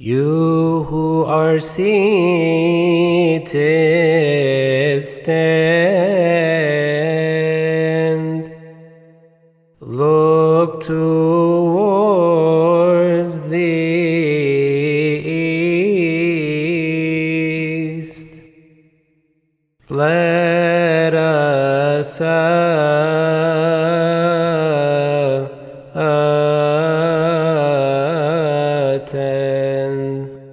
You who are seated, stand. Look towards the east. Let us. Uh, uh, and